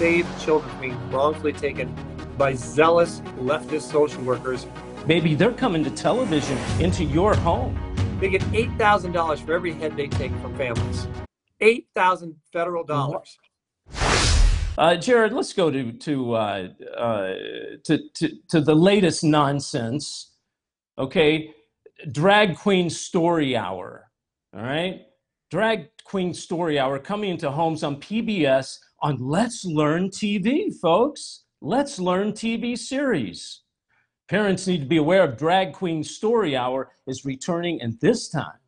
save children from being wrongfully taken by zealous leftist social workers. Maybe they're coming to television into your home. They get $8,000 for every head they take from families. 8,000 federal dollars. Uh, Jared, let's go to to, uh, uh, to to to the latest nonsense. Okay, drag queen story hour. All right, drag queen story hour coming into homes on PBS on Let's Learn TV, folks. Let's Learn TV series. Parents need to be aware of Drag Queen Story Hour is returning, and this time,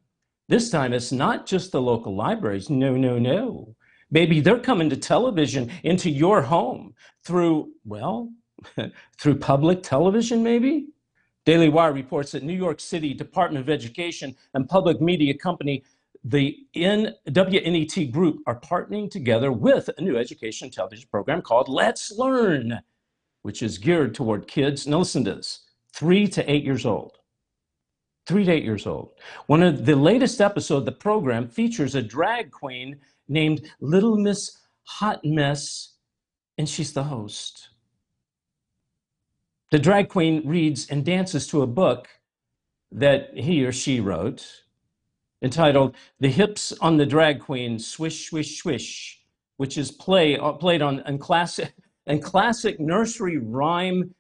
this time it's not just the local libraries. No, no, no. Maybe they're coming to television into your home through, well, through public television, maybe? Daily Wire reports that New York City Department of Education and public media company, the WNET Group, are partnering together with a new education television program called Let's Learn, which is geared toward kids, now listen to this, three to eight years old. Three to eight years old. One of the latest episodes of the program features a drag queen named Little Miss Hot Mess, and she's the host. The drag queen reads and dances to a book that he or she wrote entitled The Hips on the Drag Queen Swish, Swish, Swish, which is play, uh, played on in classic, in classic nursery rhyme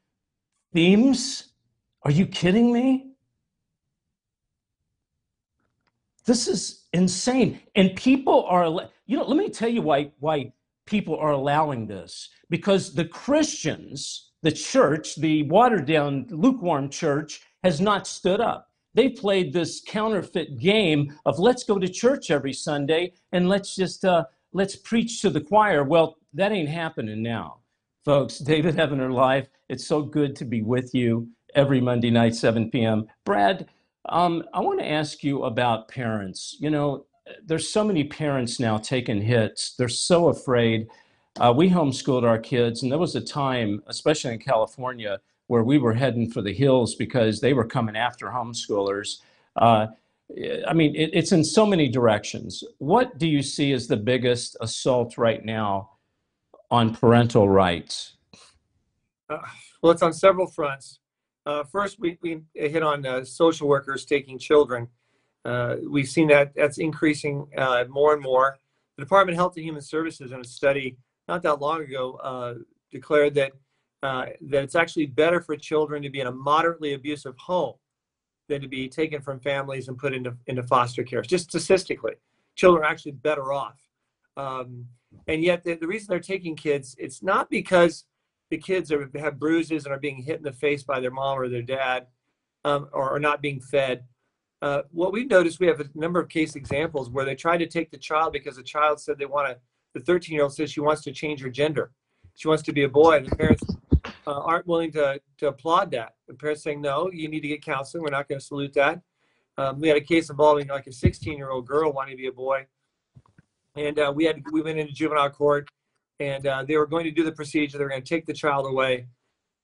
themes. Are you kidding me? This is insane. And people are, you know, let me tell you why, why people are allowing this. Because the Christians, the church, the watered down, lukewarm church, has not stood up. They played this counterfeit game of let's go to church every Sunday and let's just uh, let's preach to the choir. Well, that ain't happening now, folks. David Heavener Live. It's so good to be with you every Monday night, 7 p.m. Brad, um, I want to ask you about parents. You know, there's so many parents now taking hits. They're so afraid. Uh, we homeschooled our kids, and there was a time, especially in California, where we were heading for the hills because they were coming after homeschoolers. Uh, I mean, it, it's in so many directions. What do you see as the biggest assault right now on parental rights? Uh, well, it's on several fronts. Uh, first, we, we hit on uh, social workers taking children. Uh, we've seen that that's increasing uh, more and more. The Department of Health and Human Services, in a study not that long ago, uh, declared that uh, that it's actually better for children to be in a moderately abusive home than to be taken from families and put into into foster care. Just statistically, children are actually better off. Um, and yet, the, the reason they're taking kids, it's not because the kids are, have bruises and are being hit in the face by their mom or their dad um, or are not being fed. Uh, what we've noticed, we have a number of case examples where they tried to take the child because the child said they want to, the 13 year old says she wants to change her gender. She wants to be a boy. And the parents uh, aren't willing to, to applaud that. The parents saying, no, you need to get counseling. We're not going to salute that. Um, we had a case involving like a 16 year old girl wanting to be a boy. And uh, we had, we went into juvenile court and uh, they were going to do the procedure. They were going to take the child away,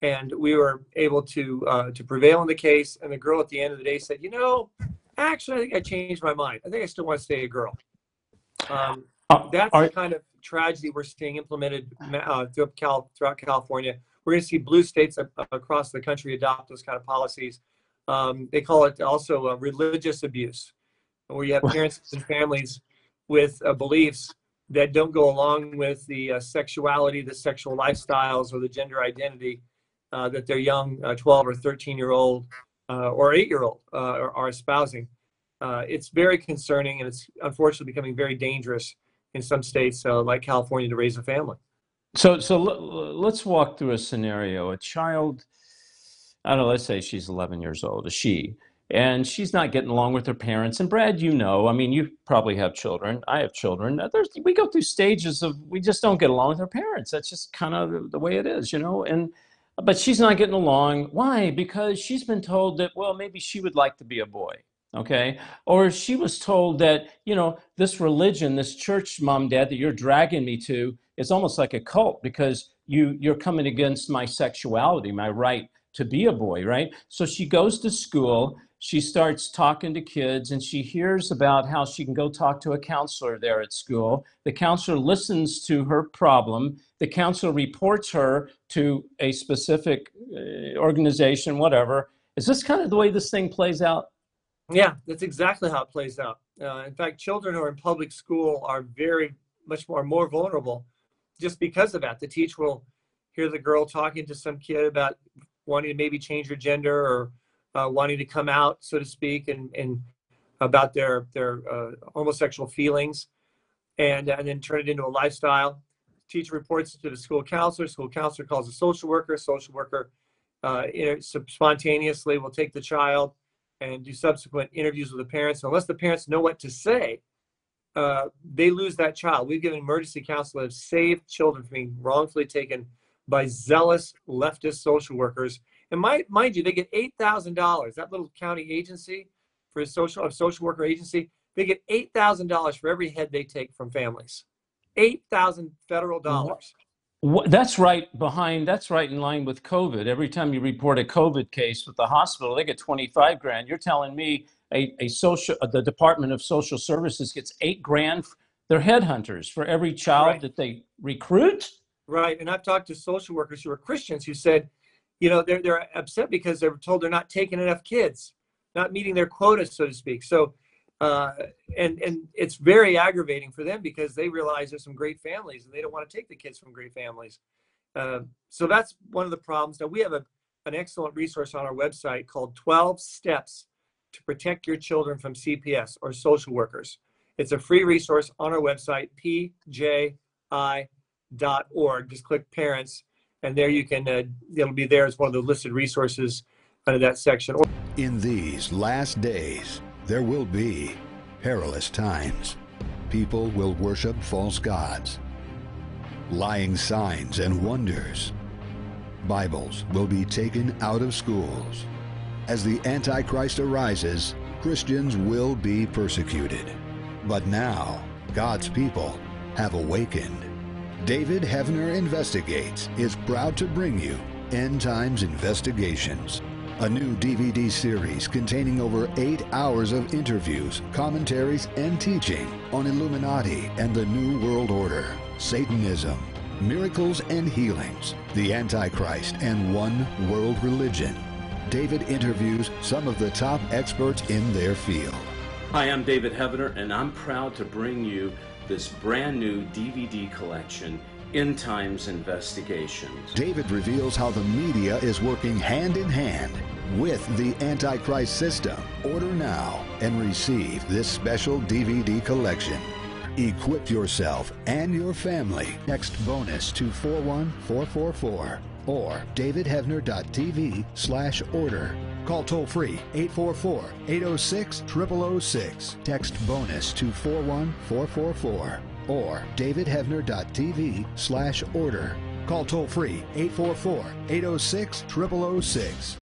and we were able to uh, to prevail in the case. And the girl at the end of the day said, "You know, actually, I think I changed my mind. I think I still want to stay a girl." Um, uh, that's the kind of tragedy we're seeing implemented uh, throughout California. We're going to see blue states across the country adopt those kind of policies. Um, they call it also religious abuse, where you have parents and families with uh, beliefs that don't go along with the uh, sexuality, the sexual lifestyles, or the gender identity uh, that their young uh, 12 or 13 year old uh, or 8 year old uh, are, are, espousing. Uh, it's very concerning and it's unfortunately becoming very dangerous in some states like California to raise a family. So, so let's walk through a scenario. A child, I don't know, let's say she's 11 years old, a she and she's not getting along with her parents. And Brad, you know, I mean, you probably have children. I have children. There's, we go through stages of we just don't get along with our parents. That's just kind of the way it is, you know. And but she's not getting along. Why? Because she's been told that well, maybe she would like to be a boy. Okay, or she was told that you know this religion, this church, mom, dad, that you're dragging me to, it's almost like a cult because you you're coming against my sexuality, my right to be a boy, right? So she goes to school she starts talking to kids and she hears about how she can go talk to a counselor there at school. The counselor listens to her problem. The counselor reports her to a specific uh, organization, whatever. Is this kind of the way this thing plays out? Yeah, that's exactly how it plays out. Uh, in fact, children who are in public school are very much more more vulnerable just because of that. The teacher will hear the girl talking to some kid about wanting to maybe change her gender or uh, wanting to come out, so to speak, and, and about their their uh, homosexual feelings, and and then turn it into a lifestyle. Teacher reports it to the school counselor. School counselor calls a social worker. Social worker uh, spontaneously will take the child and do subsequent interviews with the parents. Unless the parents know what to say, uh, they lose that child. We've given emergency counsel that have saved children from being wrongfully taken by zealous leftist social workers. And mind, mind you, they get eight thousand dollars. That little county agency for a social a social worker agency, they get eight thousand dollars for every head they take from families. Eight thousand federal dollars. That's right behind, that's right in line with COVID. Every time you report a COVID case with the hospital, they get 25 grand. You're telling me a, a social, uh, the Department of Social Services gets eight grand. They're headhunters for every child Right. that they recruit. Right. And I've talked to social workers who are Christians who said, you know, they're, they're upset because they're told they're not taking enough kids, not meeting their quota, so to speak. So, uh, and, and it's very aggravating for them because they realize there's some great families and they don't want to take the kids from great families. Uh, so that's one of the problems. Now we have a, an excellent resource on our website called 12 Steps to Protect Your Children from CPS or social workers. It's a free resource on our website, pji.org. Just click parents, and there you can, uh, it'll be there as one of the listed resources under that section. In these last days, there will be perilous times. People will worship false gods, lying signs and wonders. Bibles will be taken out of schools. As the Antichrist arises, Christians will be persecuted. But now, God's people have awakened. David Heavener Investigates is proud to bring you End Times Investigations, a new DVD series containing over eight hours of interviews, commentaries, and teaching on Illuminati and the New World Order, Satanism, miracles and healings, the Antichrist, and one world religion. David interviews some of the top experts in their field. Hi, I'm David Heavener, and I'm proud to bring you this brand new DVD collection, End Times Investigations. David reveals how the media is working hand in hand with the Antichrist system. Order now and receive this special DVD collection. Equip yourself and your family. Text bonus to 41444 or davidheavener.tv slash order. Call toll free 844 806 0006. Text bonus to 41444 or davidheavener.tv slash order. Call toll free 844 806 0006.